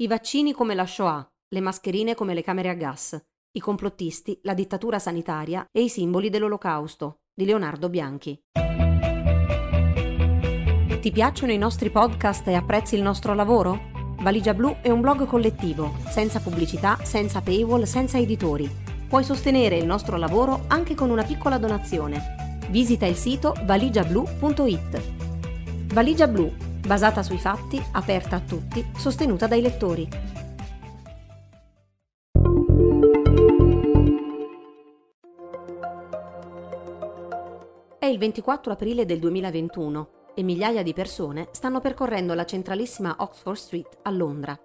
I vaccini come la Shoah, le mascherine come le camere a gas, i complottisti, la dittatura sanitaria e i simboli dell'Olocausto di Leonardo Bianchi. Ti piacciono i nostri podcast e apprezzi il nostro lavoro? Valigia Blu è un blog collettivo, senza pubblicità, senza paywall, senza editori. Puoi sostenere il nostro lavoro anche con una piccola donazione. Visita il sito valigiablu.it. Valigia Blu basata sui fatti, aperta a tutti, sostenuta dai lettori. È il 24 aprile del 2021 e migliaia di persone stanno percorrendo la centralissima Oxford Street a Londra.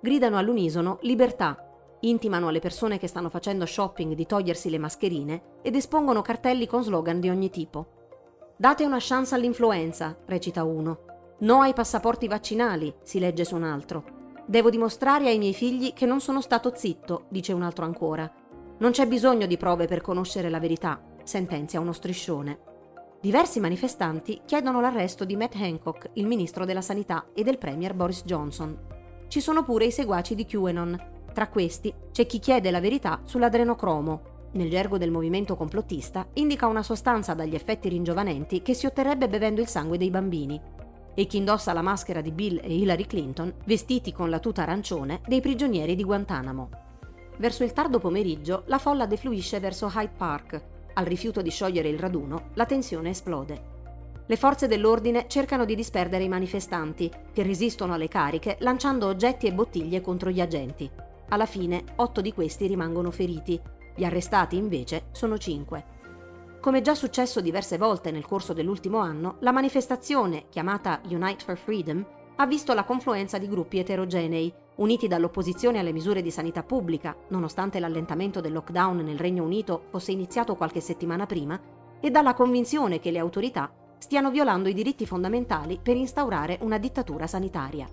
Gridano all'unisono libertà, intimano alle persone che stanno facendo shopping di togliersi le mascherine ed espongono cartelli con slogan di ogni tipo. Date una chance all'influenza, recita uno. No ai passaporti vaccinali, si legge su un altro. Devo dimostrare ai miei figli che non sono stato zitto, dice un altro ancora. Non c'è bisogno di prove per conoscere la verità, sentenzia uno striscione. Diversi manifestanti chiedono l'arresto di Matt Hancock, il ministro della sanità, e del premier Boris Johnson. Ci sono pure i seguaci di QAnon. Tra questi c'è chi chiede la verità sull'adrenocromo. Nel gergo del movimento complottista indica una sostanza dagli effetti ringiovanenti che si otterrebbe bevendo il sangue dei bambini e chi indossa la maschera di Bill e Hillary Clinton, vestiti con la tuta arancione, dei prigionieri di Guantanamo. Verso il tardo pomeriggio la folla defluisce verso Hyde Park. Al rifiuto di sciogliere il raduno, la tensione esplode. Le forze dell'ordine cercano di disperdere i manifestanti, che resistono alle cariche lanciando oggetti e bottiglie contro gli agenti. Alla fine, otto di questi rimangono feriti. Gli arrestati, invece, sono cinque. Come già successo diverse volte nel corso dell'ultimo anno, la manifestazione, chiamata Unite for Freedom, ha visto la confluenza di gruppi eterogenei, uniti dall'opposizione alle misure di sanità pubblica, nonostante l'allentamento del lockdown nel Regno Unito fosse iniziato qualche settimana prima, e dalla convinzione che le autorità stiano violando i diritti fondamentali per instaurare una dittatura sanitaria.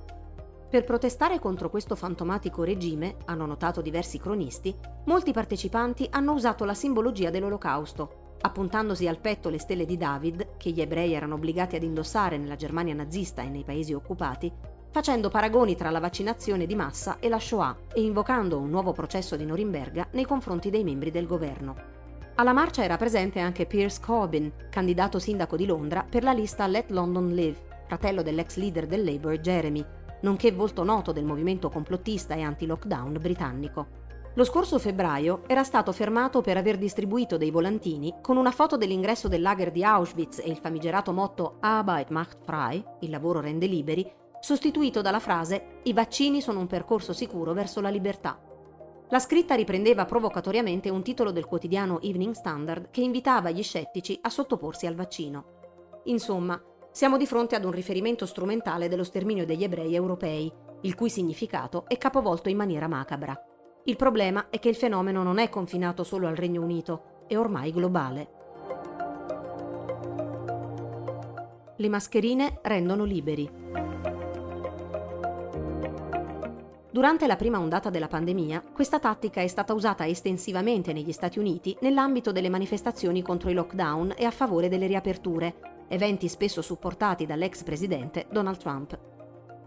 Per protestare contro questo fantomatico regime, hanno notato diversi cronisti, molti partecipanti hanno usato la simbologia dell'olocausto, appuntandosi al petto le stelle di David, che gli ebrei erano obbligati ad indossare nella Germania nazista e nei paesi occupati, facendo paragoni tra la vaccinazione di massa e la Shoah e invocando un nuovo processo di Norimberga nei confronti dei membri del governo. Alla marcia era presente anche Pierce Corbyn, candidato sindaco di Londra per la lista Let London Live, fratello dell'ex leader del Labour Jeremy, nonché volto noto del movimento complottista e anti-lockdown britannico. Lo scorso febbraio era stato fermato per aver distribuito dei volantini con una foto dell'ingresso del lager di Auschwitz e il famigerato motto Arbeit macht frei, il lavoro rende liberi, sostituito dalla frase I vaccini sono un percorso sicuro verso la libertà. La scritta riprendeva provocatoriamente un titolo del quotidiano Evening Standard che invitava gli scettici a sottoporsi al vaccino. Insomma, siamo di fronte ad un riferimento strumentale dello sterminio degli ebrei europei, il cui significato è capovolto in maniera macabra. Il problema è che il fenomeno non è confinato solo al Regno Unito, è ormai globale. Le mascherine rendono liberi. Durante la prima ondata della pandemia, questa tattica è stata usata estensivamente negli Stati Uniti nell'ambito delle manifestazioni contro i lockdown e a favore delle riaperture, eventi spesso supportati dall'ex presidente Donald Trump.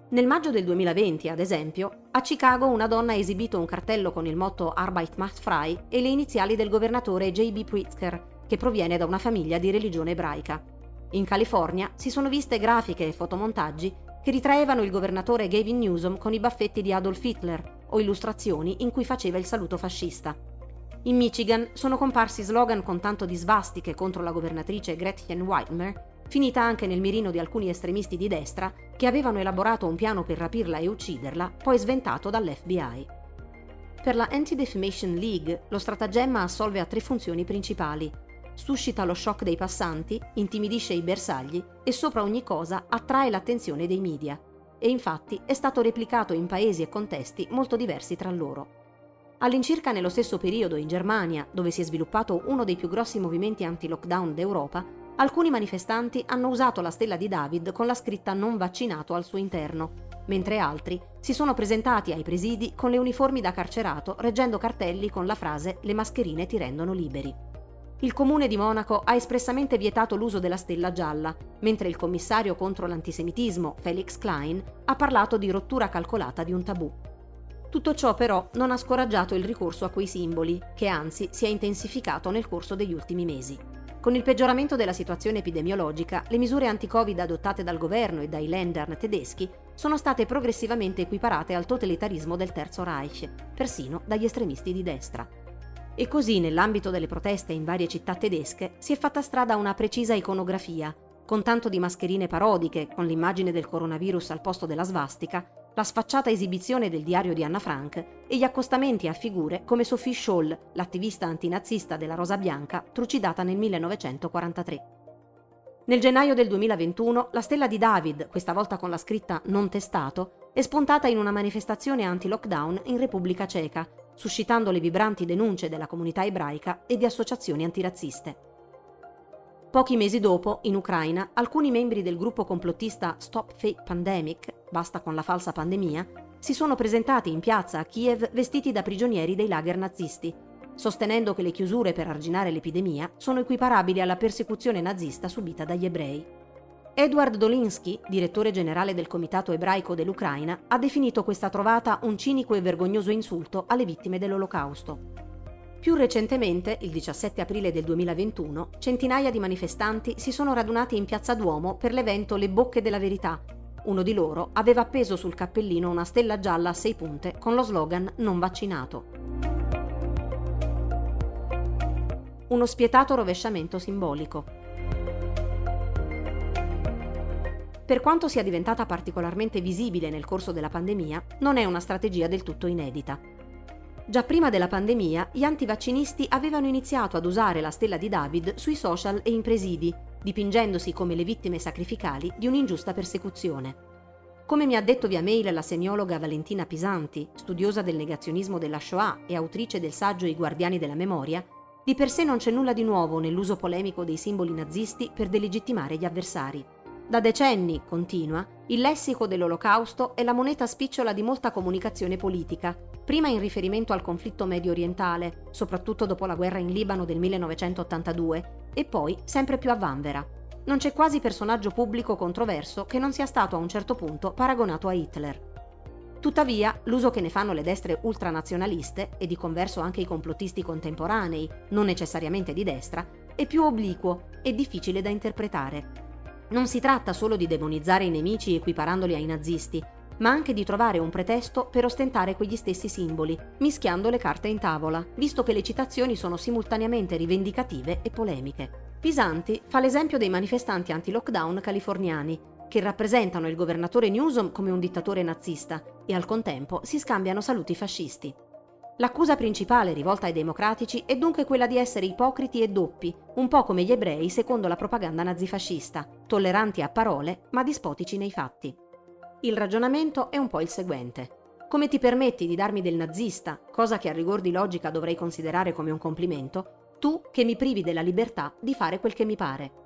Nel maggio del 2020, ad esempio, a Chicago una donna ha esibito un cartello con il motto Arbeit macht frei e le iniziali del governatore J.B. Pritzker, che proviene da una famiglia di religione ebraica. In California si sono viste grafiche e fotomontaggi che ritraevano il governatore Gavin Newsom con i baffetti di Adolf Hitler o illustrazioni in cui faceva il saluto fascista. In Michigan sono comparsi slogan con tanto di svastiche contro la governatrice Gretchen Whitmer finita anche nel mirino di alcuni estremisti di destra che avevano elaborato un piano per rapirla e ucciderla, poi sventato dall'FBI. Per la Anti-Defamation League lo stratagemma assolve a tre funzioni principali. Suscita lo shock dei passanti, intimidisce i bersagli e sopra ogni cosa attrae l'attenzione dei media. E infatti è stato replicato in paesi e contesti molto diversi tra loro. All'incirca nello stesso periodo in Germania, dove si è sviluppato uno dei più grossi movimenti anti-lockdown d'Europa, alcuni manifestanti hanno usato la stella di David con la scritta non vaccinato al suo interno, mentre altri si sono presentati ai presidi con le uniformi da carcerato reggendo cartelli con la frase le mascherine ti rendono liberi. Il comune di Monaco ha espressamente vietato l'uso della stella gialla, mentre il commissario contro l'antisemitismo, Felix Klein, ha parlato di rottura calcolata di un tabù. Tutto ciò però non ha scoraggiato il ricorso a quei simboli, che anzi si è intensificato nel corso degli ultimi mesi. Con il peggioramento della situazione epidemiologica, le misure anti-Covid adottate dal governo e dai Ländern tedeschi sono state progressivamente equiparate al totalitarismo del Terzo Reich, persino dagli estremisti di destra. E così, nell'ambito delle proteste in varie città tedesche, si è fatta strada una precisa iconografia, con tanto di mascherine parodiche, con l'immagine del coronavirus al posto della svastica, la sfacciata esibizione del diario di Anna Frank e gli accostamenti a figure come Sophie Scholl, l'attivista antinazista della Rosa Bianca, trucidata nel 1943. Nel gennaio del 2021 la stella di David, questa volta con la scritta non testato, è spuntata in una manifestazione anti-lockdown in Repubblica Ceca, suscitando le vibranti denunce della comunità ebraica e di associazioni antirazziste. Pochi mesi dopo, in Ucraina, alcuni membri del gruppo complottista Stop Fake Pandemic, basta con la falsa pandemia, si sono presentati in piazza a Kiev vestiti da prigionieri dei lager nazisti, sostenendo che le chiusure per arginare l'epidemia sono equiparabili alla persecuzione nazista subita dagli ebrei. Edward Dolinsky, direttore generale del Comitato ebraico dell'Ucraina, ha definito questa trovata un cinico e vergognoso insulto alle vittime dell'Olocausto. Più recentemente, il 17 aprile del 2021, centinaia di manifestanti si sono radunati in Piazza Duomo per l'evento Le Bocche della Verità. Uno di loro aveva appeso sul cappellino una stella gialla a sei punte con lo slogan Non vaccinato. Uno spietato rovesciamento simbolico. Per quanto sia diventata particolarmente visibile nel corso della pandemia, non è una strategia del tutto inedita. Già prima della pandemia, gli antivaccinisti avevano iniziato ad usare la stella di David sui social e in presidi, dipingendosi come le vittime sacrificali di un'ingiusta persecuzione. Come mi ha detto via mail la semiologa Valentina Pisanti, studiosa del negazionismo della Shoah e autrice del saggio I guardiani della memoria, di per sé non c'è nulla di nuovo nell'uso polemico dei simboli nazisti per delegittimare gli avversari. Da decenni, continua, il lessico dell'Olocausto è la moneta spicciola di molta comunicazione politica, prima in riferimento al conflitto medio orientale, soprattutto dopo la guerra in Libano del 1982, e poi sempre più a vanvera. Non c'è quasi personaggio pubblico controverso che non sia stato a un certo punto paragonato a Hitler. Tuttavia, l'uso che ne fanno le destre ultranazionaliste, e di converso anche i complottisti contemporanei, non necessariamente di destra, è più obliquo e difficile da interpretare. Non si tratta solo di demonizzare i nemici equiparandoli ai nazisti, ma anche di trovare un pretesto per ostentare quegli stessi simboli, mischiando le carte in tavola, visto che le citazioni sono simultaneamente rivendicative e polemiche. Pisanti fa l'esempio dei manifestanti anti-lockdown californiani, che rappresentano il governatore Newsom come un dittatore nazista e al contempo si scambiano saluti fascisti. L'accusa principale rivolta ai democratici è dunque quella di essere ipocriti e doppi, un po' come gli ebrei secondo la propaganda nazifascista, tolleranti a parole ma dispotici nei fatti. Il ragionamento è un po' il seguente. Come ti permetti di darmi del nazista, cosa che a rigor di logica dovrei considerare come un complimento, tu che mi privi della libertà di fare quel che mi pare?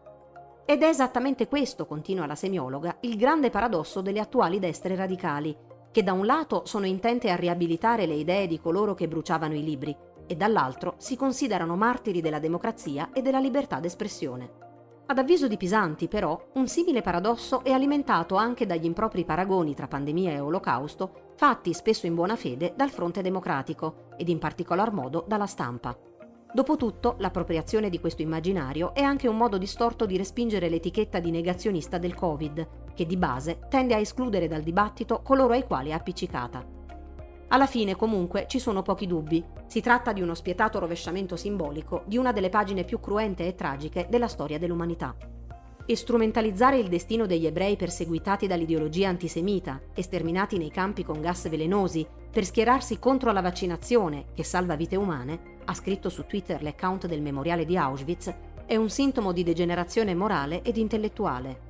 Ed è esattamente questo, continua la semiologa, il grande paradosso delle attuali destre radicali, che da un lato sono intente a riabilitare le idee di coloro che bruciavano i libri e dall'altro si considerano martiri della democrazia e della libertà d'espressione. Ad avviso di Pisanti, però, un simile paradosso è alimentato anche dagli impropri paragoni tra pandemia e olocausto, fatti spesso in buona fede dal fronte democratico ed in particolar modo dalla stampa. Dopotutto, l'appropriazione di questo immaginario è anche un modo distorto di respingere l'etichetta di negazionista del Covid, che di base tende a escludere dal dibattito coloro ai quali è appiccicata. Alla fine, comunque, ci sono pochi dubbi. Si tratta di uno spietato rovesciamento simbolico di una delle pagine più cruente e tragiche della storia dell'umanità. E strumentalizzare il destino degli ebrei perseguitati dall'ideologia antisemita e sterminati nei campi con gas velenosi per schierarsi contro la vaccinazione che salva vite umane, ha scritto su Twitter l'account del memoriale di Auschwitz, è un sintomo di degenerazione morale ed intellettuale.